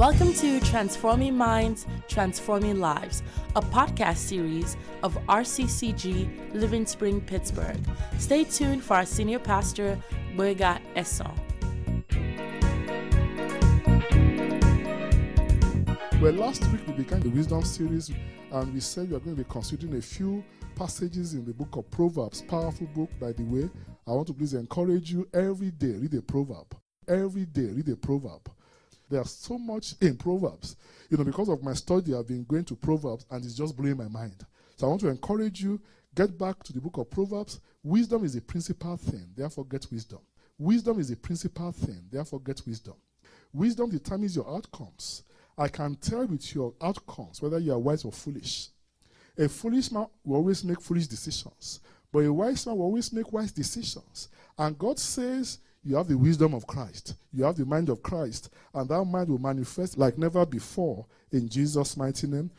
Welcome to Transforming Minds, Transforming Lives, a podcast series of RCCG Living Spring, Pittsburgh. Stay tuned for our senior pastor, Boyga Esson. Well, last week we began the wisdom series, and we said we are going to be considering a few passages in the book of Proverbs. Powerful book, by the way. I want to please encourage you every day read a proverb. Every day read a proverb. There's so much in Proverbs. You know, because of my study, I've been going to Proverbs and it's just blowing my mind. So I want to encourage you, get back to the book of Proverbs. Wisdom is a principal thing, therefore get wisdom. Wisdom is a principal thing, therefore get wisdom. Wisdom determines your outcomes. I can tell with your outcomes whether you are wise or foolish. A foolish man will always make foolish decisions, but a wise man will always make wise decisions. And God says you have the wisdom of Christ. You have the mind of Christ. And that mind will manifest like never before in Jesus' mighty name.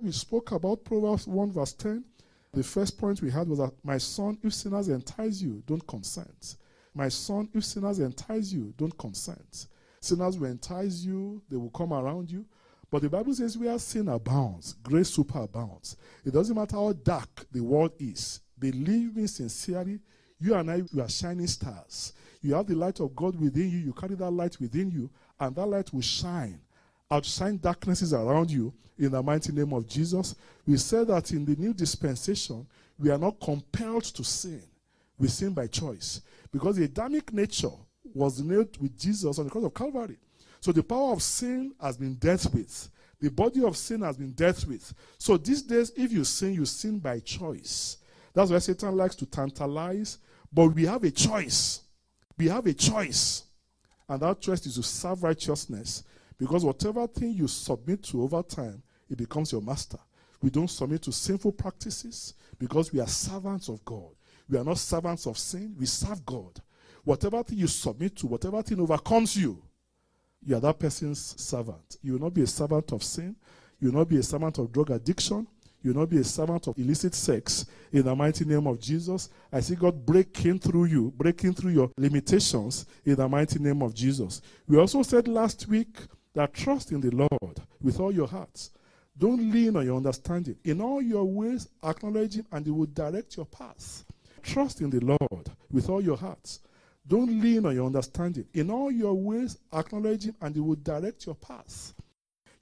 We spoke about Proverbs 1, verse 10. The first point we had was that, My son, if sinners entice you, don't consent. My son, if sinners entice you, don't consent. Sinners will entice you, they will come around you. But the Bible says, we where sin abounds, grace superabounds. It doesn't matter how dark the world is. Believe me sincerely, you and I, we are shining stars. You have the light of God within you. You carry that light within you, and that light will shine, outshine darknesses around you in the mighty name of Jesus. We said that in the new dispensation, we are not compelled to sin. We sin by choice. Because the Adamic nature was nailed with Jesus on the cross of Calvary. So the power of sin has been dealt with. The body of sin has been dealt with. So these days, if you sin, you sin by choice. That's why Satan likes to tantalize. But we have a choice. We have a choice. And that choice is to serve righteousness. Because whatever thing you submit to over time, it becomes your master. We don't submit to sinful practices because we are servants of God. We are not servants of sin, we serve God. Whatever thing you submit to, whatever thing overcomes you, you are that person's servant. You will not be a servant of sin. You will not be a servant of drug addiction. You will not be a servant of illicit sex. In the mighty name of Jesus, I see God breaking through you, breaking through your limitations in the mighty name of Jesus. We also said last week that trust in the Lord with all your hearts. Don't lean on your understanding. In all your ways, acknowledge Him, and He will direct your path. Trust in the Lord with all your hearts. Don't lean on your understanding. In all your ways, acknowledge Him, and He will direct your path.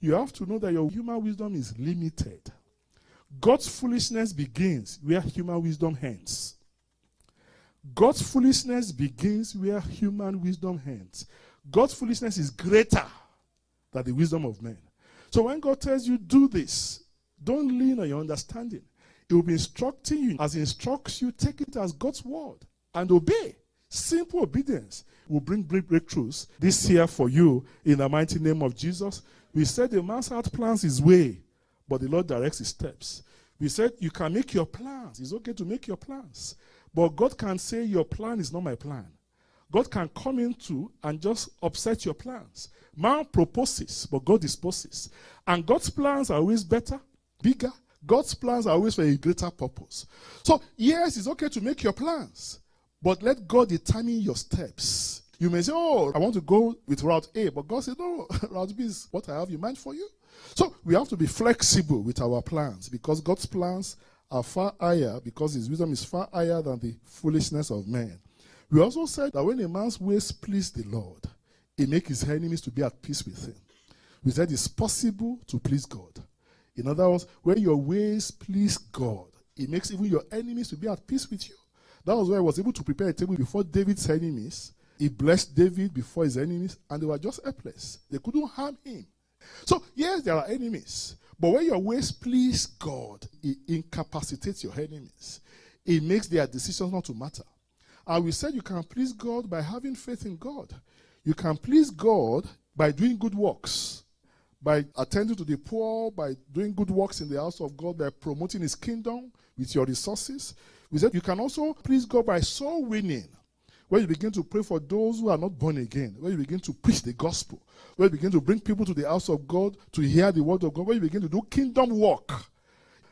You have to know that your human wisdom is limited. God's foolishness begins where human wisdom ends. God's foolishness begins where human wisdom ends. God's foolishness is greater than the wisdom of men. So when God tells you, do this, don't lean on your understanding. He will be instructing you. As He instructs you, take it as God's word and obey. Simple obedience will bring breakthroughs this year for you in the mighty name of Jesus. We said the man's heart plans his way, but the Lord directs his steps. We said you can make your plans. It's okay to make your plans. But God can say your plan is not my plan. God can come into and just upset your plans. Man proposes, but God disposes. And God's plans are always better, bigger. God's plans are always for a greater purpose. So, yes, it's okay to make your plans, but let God determine your steps. You may say, Oh, I want to go with route A, but God said, No, route B is what I have in mind for you. So we have to be flexible with our plans because God's plans are far higher because his wisdom is far higher than the foolishness of men. We also said that when a man's ways please the Lord, he makes his enemies to be at peace with him. We said it's possible to please God. In other words, when your ways please God, it makes even your enemies to be at peace with you. That was why I was able to prepare a table before David's enemies. He blessed David before his enemies, and they were just helpless. They couldn't harm him. So, yes, there are enemies. But when your ways please God, it incapacitates your enemies. It makes their decisions not to matter. And we said you can please God by having faith in God. You can please God by doing good works, by attending to the poor, by doing good works in the house of God, by promoting His kingdom with your resources. We said you can also please God by soul winning. When you begin to pray for those who are not born again, when you begin to preach the gospel, when you begin to bring people to the house of God to hear the word of God, when you begin to do kingdom work.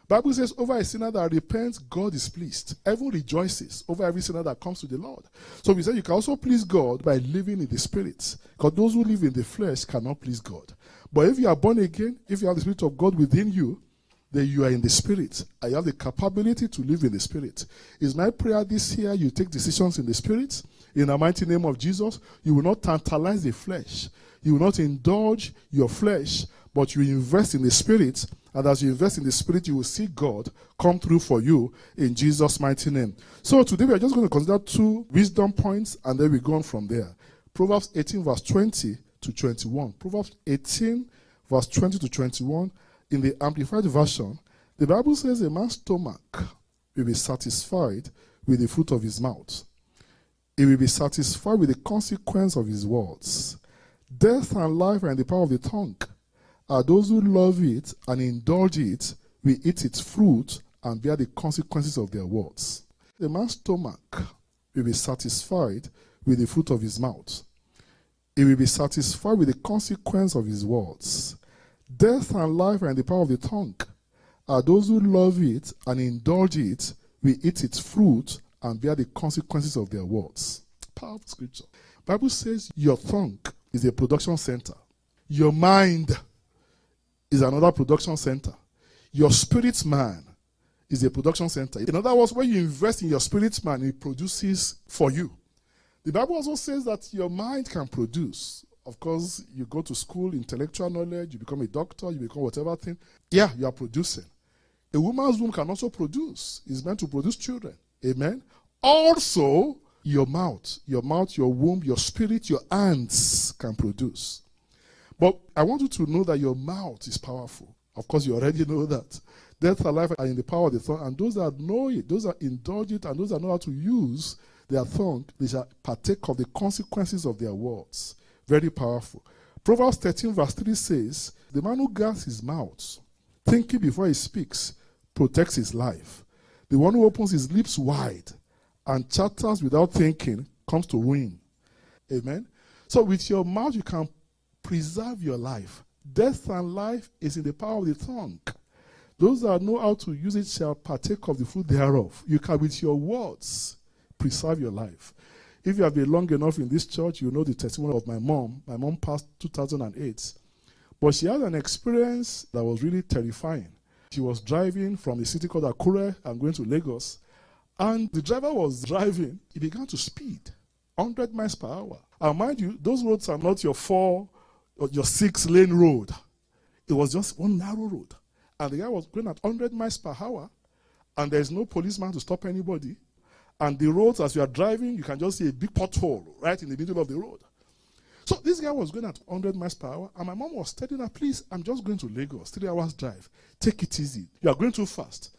Bible says, over a sinner that repents, God is pleased. Heaven rejoices over every sinner that comes to the Lord. So we say you can also please God by living in the Spirit. Because those who live in the flesh cannot please God. But if you are born again, if you have the Spirit of God within you, then you are in the Spirit. I have the capability to live in the Spirit. Is my prayer this year you take decisions in the Spirit? In the mighty name of Jesus, you will not tantalize the flesh. You will not indulge your flesh, but you invest in the Spirit. And as you invest in the Spirit, you will see God come through for you in Jesus' mighty name. So today we are just going to consider two wisdom points and then we go on from there. Proverbs 18, verse 20 to 21. Proverbs 18, verse 20 to 21. In the Amplified Version, the Bible says a man's stomach will be satisfied with the fruit of his mouth. He will be satisfied with the consequence of his words. Death and life are the power of the tongue. Are those who love it and indulge it will eat its fruit and bear the consequences of their words. The man's stomach will be satisfied with the fruit of his mouth. He will be satisfied with the consequence of his words. Death and life in the power of the tongue. Are those who love it and indulge it will eat its fruit and bear the consequences of their words. Powerful scripture. Bible says your tongue is a production center. Your mind is another production center. Your spirit man is a production center. In other words, when you invest in your spirit man, it produces for you. The Bible also says that your mind can produce. Of course, you go to school, intellectual knowledge, you become a doctor, you become whatever thing. Yeah, you are producing. A woman's womb can also produce. It's meant to produce children. Amen. Also, your mouth, your mouth, your womb, your spirit, your hands can produce. But I want you to know that your mouth is powerful. Of course, you already know that. Death and life are in the power of the tongue, and those that know it, those that indulge it, and those that know how to use their tongue, they shall partake of the consequences of their words. Very powerful. Proverbs 13, verse 3 says, The man who guards his mouth, thinking before he speaks, protects his life. The one who opens his lips wide and chatters without thinking comes to ruin. Amen. So with your mouth you can preserve your life. Death and life is in the power of the tongue. Those that know how to use it shall partake of the fruit thereof. You can with your words preserve your life. If you have been long enough in this church, you know the testimony of my mom. My mom passed 2008. But she had an experience that was really terrifying. She was driving from a city called Akure and going to Lagos. And the driver was driving. He began to speed 100 miles per hour. And mind you, those roads are not your four or your six lane road. It was just one narrow road. And the guy was going at 100 miles per hour. And there's no policeman to stop anybody. And the roads, as you are driving, you can just see a big pothole right in the middle of the road. So this guy was going at 100 miles per hour, and my mom was telling her, Please, I'm just going to Lagos, three hours drive. Take it easy. You are going too fast.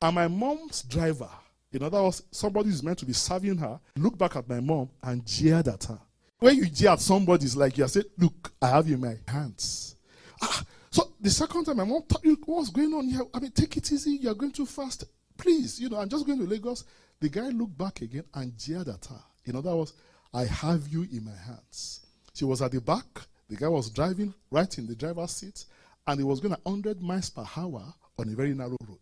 And my mom's driver, in other words, somebody is meant to be serving her, looked back at my mom and jeered at her. When you jeer at somebody, it's like you said, Look, I have you in my hands. Ah, so the second time my mom you what's going on here, I mean, take it easy, you're going too fast. Please, you know, I'm just going to Lagos. The guy looked back again and jeered at her. In other words, I have you in my hands. She was at the back. The guy was driving right in the driver's seat, and he was going at 100 miles per hour on a very narrow road.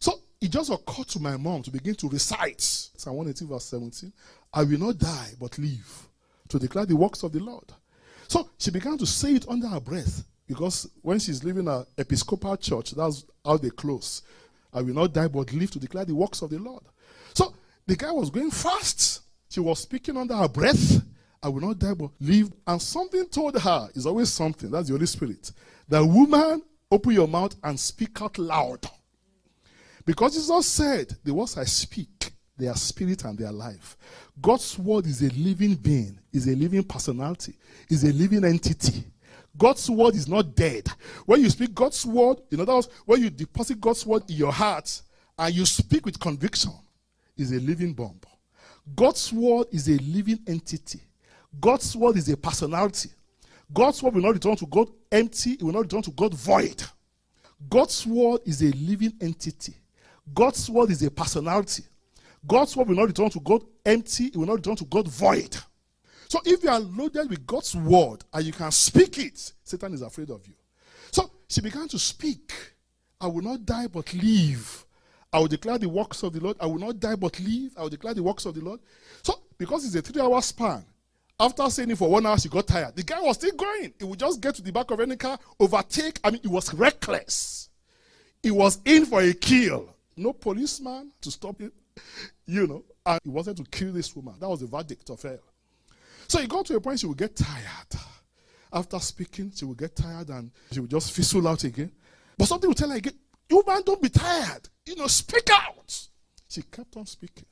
So it just occurred to my mom to begin to recite Psalm 118, verse 17 I will not die, but live to declare the works of the Lord. So she began to say it under her breath because when she's leaving an Episcopal church, that's how they close. I will not die, but live to declare the works of the Lord. So the guy was going fast. She was speaking under her breath. I will not die but live. And something told her, is always something, that's the Holy Spirit. The woman, open your mouth and speak out loud. Because Jesus said, the words I speak, they are spirit and they are life. God's word is a living being, is a living personality, is a living entity. God's word is not dead. When you speak God's word, in other words, when you deposit God's word in your heart and you speak with conviction, is a living bomb. God's word is a living entity. God's word is a personality. God's word will not return to God empty, it will not return to God void. God's word is a living entity. God's word is a personality. God's word will not return to God empty, it will not return to God void. So if you are loaded with God's word and you can speak it, Satan is afraid of you. So she began to speak I will not die but live. I will declare the works of the Lord. I will not die but live. I will declare the works of the Lord. So, because it's a three hour span, after saying it for one hour, she got tired. The guy was still going. He would just get to the back of any car, overtake. I mean, it was reckless. He was in for a kill. No policeman to stop him, you know. And he wanted to kill this woman. That was the verdict of hell. So he got to a point she would get tired. After speaking, she would get tired and she would just fizzle out again. But something would tell her again, you man, don't be tired. You know, speak out. She kept on speaking.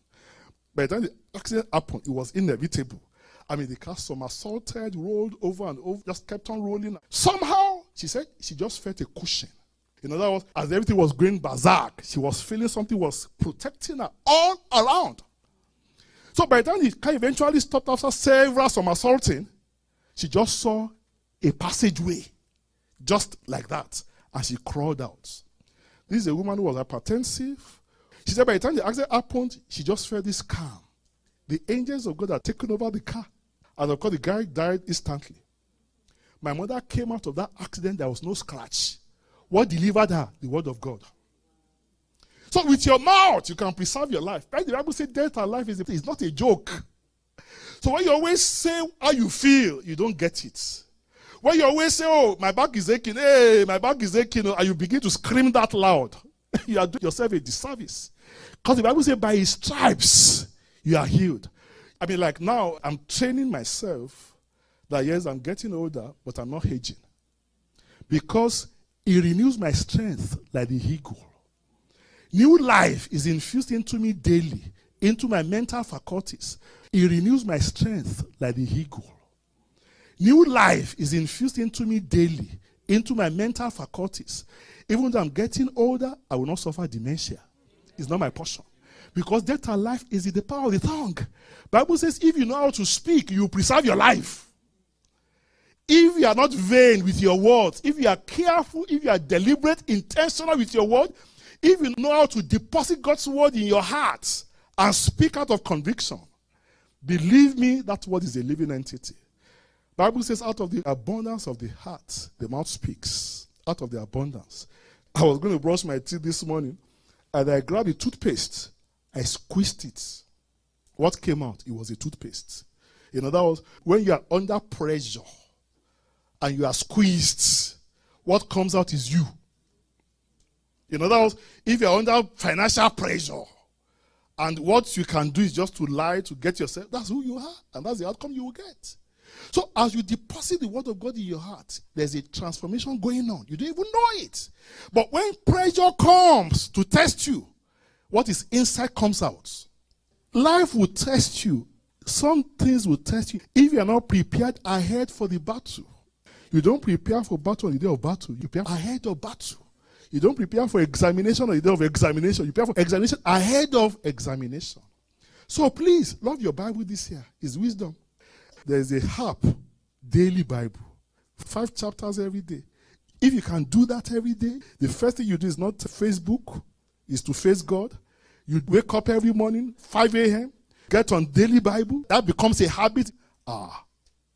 By the time the accident happened, it was inevitable. I mean, the car somersaulted, rolled over and over, just kept on rolling. Somehow, she said she just felt a cushion. In other words, as everything was going berserk, she was feeling something was protecting her all around. So by the time the car eventually stopped after several somersaulting, she just saw a passageway, just like that, and she crawled out. This is a woman who was hypertensive. She said by the time the accident happened, she just felt this calm. The angels of God had taken over the car. And of course, the guy died instantly. My mother came out of that accident, there was no scratch. What delivered her? The word of God. So with your mouth, you can preserve your life. The Bible says death and life is, is not a joke. So when you always say how you feel, you don't get it. When you always say, oh, my back is aching, hey, my back is aching, and you begin to scream that loud, you are doing yourself a disservice. Because the Bible says, by his stripes, you are healed. I mean, like now, I'm training myself that yes, I'm getting older, but I'm not aging. Because it renews my strength like the eagle. New life is infused into me daily, into my mental faculties. It renews my strength like the eagle. New life is infused into me daily, into my mental faculties. Even though I'm getting older, I will not suffer dementia. It's not my portion. Because death and life is in the power of the tongue. Bible says if you know how to speak, you preserve your life. If you are not vain with your words, if you are careful, if you are deliberate, intentional with your word, if you know how to deposit God's word in your heart and speak out of conviction, believe me, that word is a living entity. Bible says, out of the abundance of the heart, the mouth speaks. Out of the abundance. I was going to brush my teeth this morning, and I grabbed a toothpaste. I squeezed it. What came out? It was a toothpaste. In other words, when you are under pressure and you are squeezed, what comes out is you. In other words, if you're under financial pressure and what you can do is just to lie to get yourself, that's who you are, and that's the outcome you will get. So as you deposit the word of God in your heart, there's a transformation going on. You don't even know it. But when pressure comes to test you, what is inside comes out. Life will test you. Some things will test you if you are not prepared ahead for the battle. You don't prepare for battle on the day of battle. You prepare ahead of battle. You don't prepare for examination on the day of examination. You prepare for examination ahead of examination. So please, love your Bible this year. It's wisdom. There's a harp daily Bible. Five chapters every day. If you can do that every day, the first thing you do is not Facebook, is to face God. You wake up every morning, 5 a.m., get on daily Bible. That becomes a habit. Ah.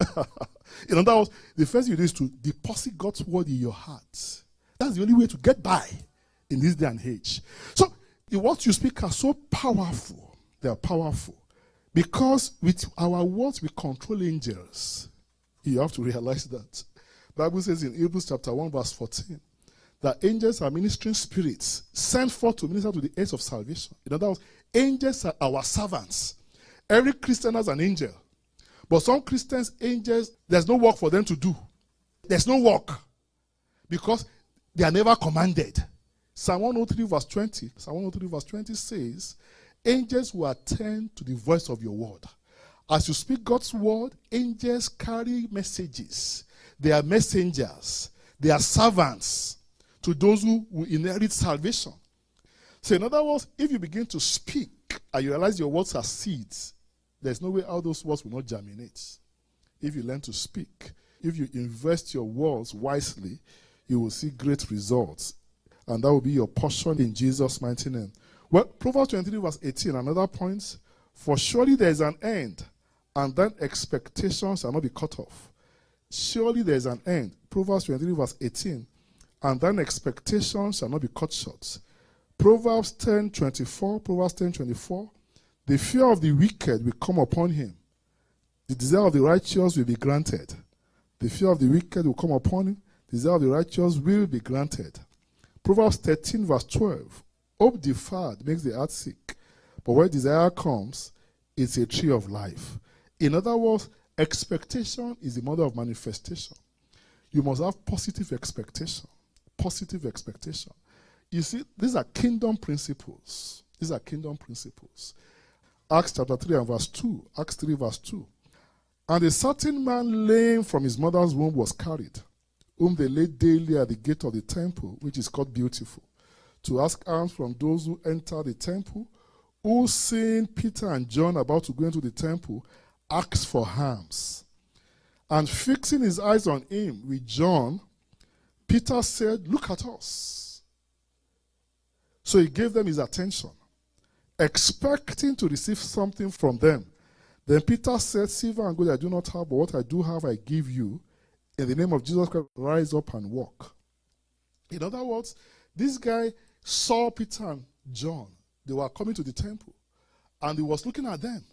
in other words, the first thing you do is to deposit God's word in your heart. That's the only way to get by in this day and age. So, the words you speak are so powerful. They are powerful. Because with our words, we control angels. You have to realize that. Bible says in Hebrews chapter 1, verse 14, that angels are ministering spirits sent forth to minister to the heirs of salvation. In other words, angels are our servants. Every Christian has an angel. But some Christians, angels, there's no work for them to do. There's no work. Because they are never commanded. Psalm 103, verse 20. Psalm 103, verse 20 says, Angels will attend to the voice of your word. As you speak God's word, angels carry messages. They are messengers. They are servants to those who will inherit salvation. So, in other words, if you begin to speak and you realize your words are seeds, there's no way how those words will not germinate. If you learn to speak, if you invest your words wisely, you will see great results. And that will be your portion in Jesus' mighty name. Well, Proverbs 23, verse 18, another point. For surely there is an end, and then expectations shall not be cut off. Surely there is an end. Proverbs 23, verse 18. and then expectations shall not be cut short. Proverbs 10 24, Proverbs 10 24. The fear of the wicked will come upon him. The desire of the righteous will be granted. The fear of the wicked will come upon him. Desire of the righteous will be granted. Proverbs 13, verse 12. Hope deferred makes the heart sick, but when desire comes, it's a tree of life. In other words, expectation is the mother of manifestation. You must have positive expectation. Positive expectation. You see, these are kingdom principles. These are kingdom principles. Acts chapter 3 and verse 2. Acts 3 verse 2. And a certain man lame from his mother's womb was carried, whom they laid daily at the gate of the temple, which is called Beautiful, to ask alms from those who enter the temple, who seeing Peter and John about to go into the temple, asked for alms. And fixing his eyes on him with John, Peter said, Look at us. So he gave them his attention, expecting to receive something from them. Then Peter said, Silver and gold I do not have, but what I do have I give you. In the name of Jesus Christ, rise up and walk. In other words, this guy saw Peter and John. They were coming to the temple. And he was looking at them.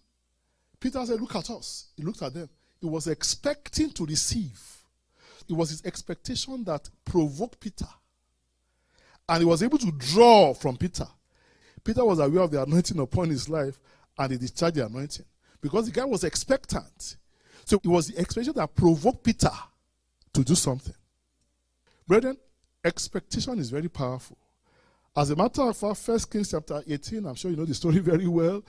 Peter said, Look at us. He looked at them. He was expecting to receive. It was his expectation that provoked Peter. And he was able to draw from Peter. Peter was aware of the anointing upon his life and he discharged the anointing because the guy was expectant. So it was the expectation that provoked Peter to do something. Brethren, expectation is very powerful. As a matter of fact, First Kings chapter 18, I'm sure you know the story very well.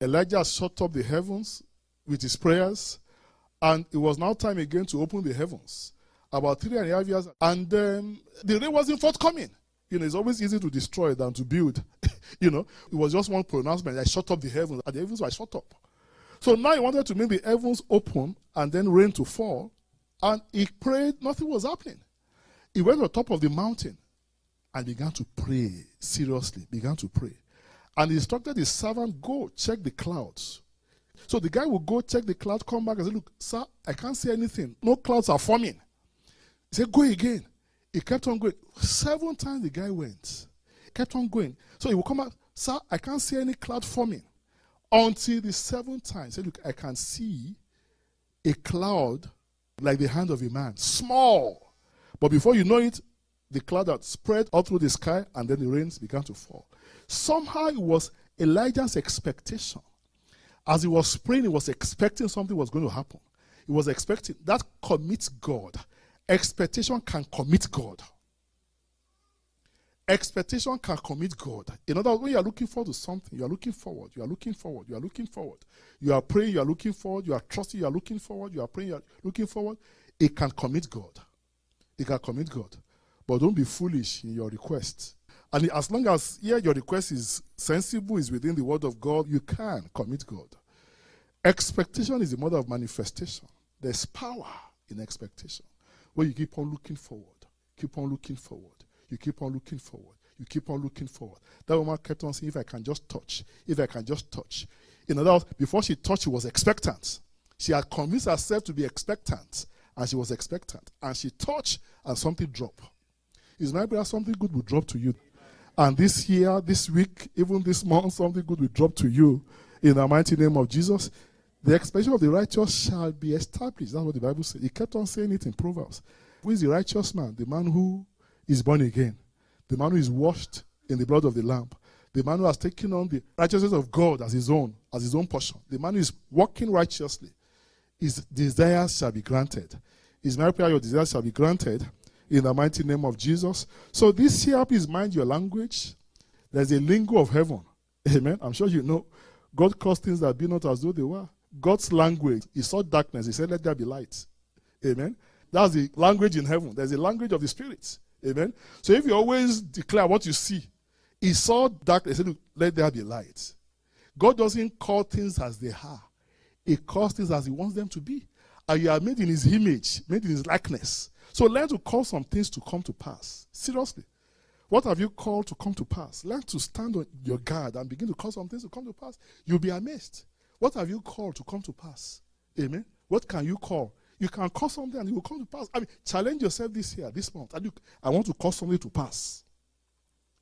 Elijah shut up the heavens with his prayers, and it was now time again to open the heavens. About three and a half years, and the rain wasn't forthcoming. You know, it's always easy to destroy than to build. you know, it was just one pronouncement. I shut up the heavens, and the heavens were shut up. So now he wanted to make the heavens open and then rain to fall. And he prayed, nothing was happening. He went the top of the mountain and began to pray seriously, began to pray. And he instructed his servant, go check the clouds. So the guy will go check the clouds, come back and say, Look, sir, I can't see anything. No clouds are forming. He said, Go again. He kept on going. Seven times the guy went. He kept on going. So he will come back, Sir, I can't see any cloud forming. Until the seventh time, say, Look, I can see a cloud like the hand of a man, small. But before you know it, the cloud had spread all through the sky, and then the rains began to fall. Somehow it was Elijah's expectation. As he was praying, he was expecting something was going to happen. He was expecting that commits God. Expectation can commit God. Expectation can commit God. In other words, when you are looking forward to something, you are looking forward, you are looking forward, you are looking forward. You are praying, you are looking forward, you are trusting, you are looking forward, you are praying, you are looking forward. It can commit God. It can commit God. But don't be foolish in your request. And as long as yeah, your request is sensible, is within the word of God, you can commit God. Expectation is the mother of manifestation. There's power in expectation. Where you keep on looking forward, keep on looking forward, you keep on looking forward, you keep on looking forward. That woman kept on saying, If I can just touch, if I can just touch. In other words, before she touched, she was expectant. She had convinced herself to be expectant, and she was expectant. And she touched, and something dropped. Is my brother something good will drop to you? And this year, this week, even this month, something good will drop to you in the mighty name of Jesus. The expectation of the righteous shall be established. That's what the Bible says. He kept on saying it in Proverbs. Who is the righteous man? The man who is born again, the man who is washed in the blood of the Lamb, the man who has taken on the righteousness of God as his own, as his own portion, the man who is walking righteously. His desires shall be granted. His my prayer, your desires shall be granted in the mighty name of Jesus. So this year, please mind your language. There's a lingo of heaven. Amen. I'm sure you know. God caused things that be not as though they were. God's language, He saw darkness. He said, Let there be light. Amen. That's the language in heaven. There's a language of the spirits. Amen. So if you always declare what you see, He saw darkness. He said, Let there be light. God doesn't call things as they are, He calls things as He wants them to be. And you are made in His image, made in His likeness. So learn to call some things to come to pass. Seriously. What have you called to come to pass? Learn to stand on your guard and begin to call some things to come to pass. You'll be amazed. What have you called to come to pass? Amen. What can you call? You can cause something and it will come to pass. I mean, challenge yourself this year, this month. And you, I want to cause something to pass.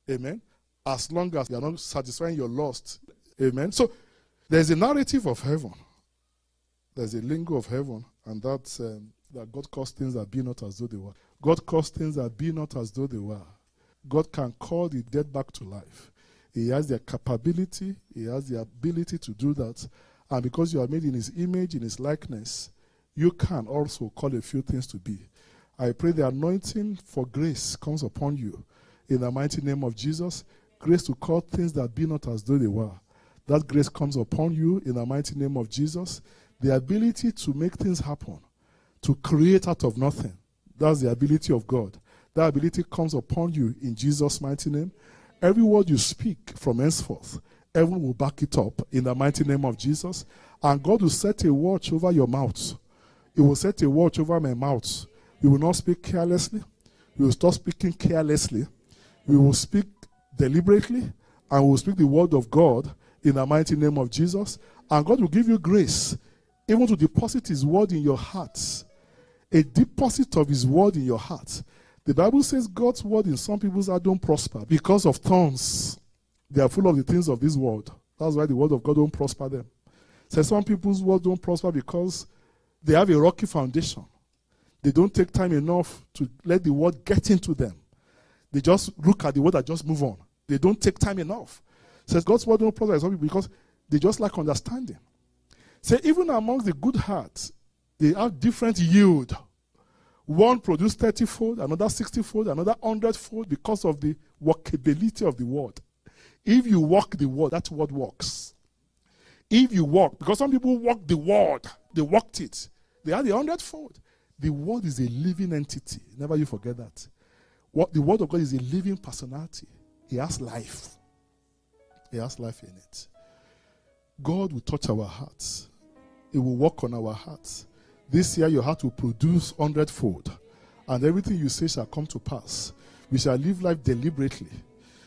Amen. As long as you are not satisfying your lust. Amen. So there's a narrative of heaven. There's a lingo of heaven, and that's um, that God caused things that be not as though they were. God caused things that be not as though they were. God can call the dead back to life. He has the capability, He has the ability to do that. And because you are made in His image, in His likeness, you can also call a few things to be. I pray the anointing for grace comes upon you in the mighty name of Jesus. Grace to call things that be not as though they were. That grace comes upon you in the mighty name of Jesus. The ability to make things happen, to create out of nothing. That's the ability of God. That ability comes upon you in Jesus' mighty name. Every word you speak from henceforth, heaven will back it up in the mighty name of Jesus. And God will set a watch over your mouth. He will set a watch over my mouth. We will not speak carelessly. We will stop speaking carelessly. We will speak deliberately and we will speak the word of God in the mighty name of Jesus. And God will give you grace even to deposit His word in your heart. A deposit of His word in your heart. The Bible says God's word in some people's heart don't prosper because of thorns. They are full of the things of this world. That's why the word of God don't prosper them. So some people's word don't prosper because they have a rocky foundation. They don't take time enough to let the word get into them. They just look at the word and just move on. They don't take time enough. Says God's word don't people because they just lack understanding. Say even amongst the good hearts, they have different yield. One produced 30 fold, another 60 fold, another 100 fold because of the workability of the word. If you walk the word, that word works. If you walk, because some people walk the word, they walked it. They had a hundredfold. The word is a living entity. Never you forget that. What the word of God is a living personality. He has life. He has life in it. God will touch our hearts. He will work on our hearts. This year, your heart will produce hundredfold, and everything you say shall come to pass. We shall live life deliberately.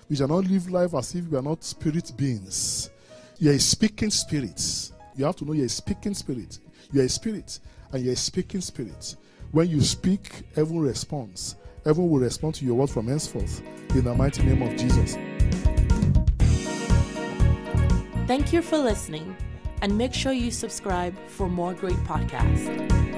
We shall not live life as if we are not spirit beings. You are a speaking spirit. You have to know you're a speaking spirit. You are a spirit, and you're a speaking spirit. When you speak, heaven responds. Heaven will respond to your word from henceforth. In the mighty name of Jesus. Thank you for listening, and make sure you subscribe for more great podcasts.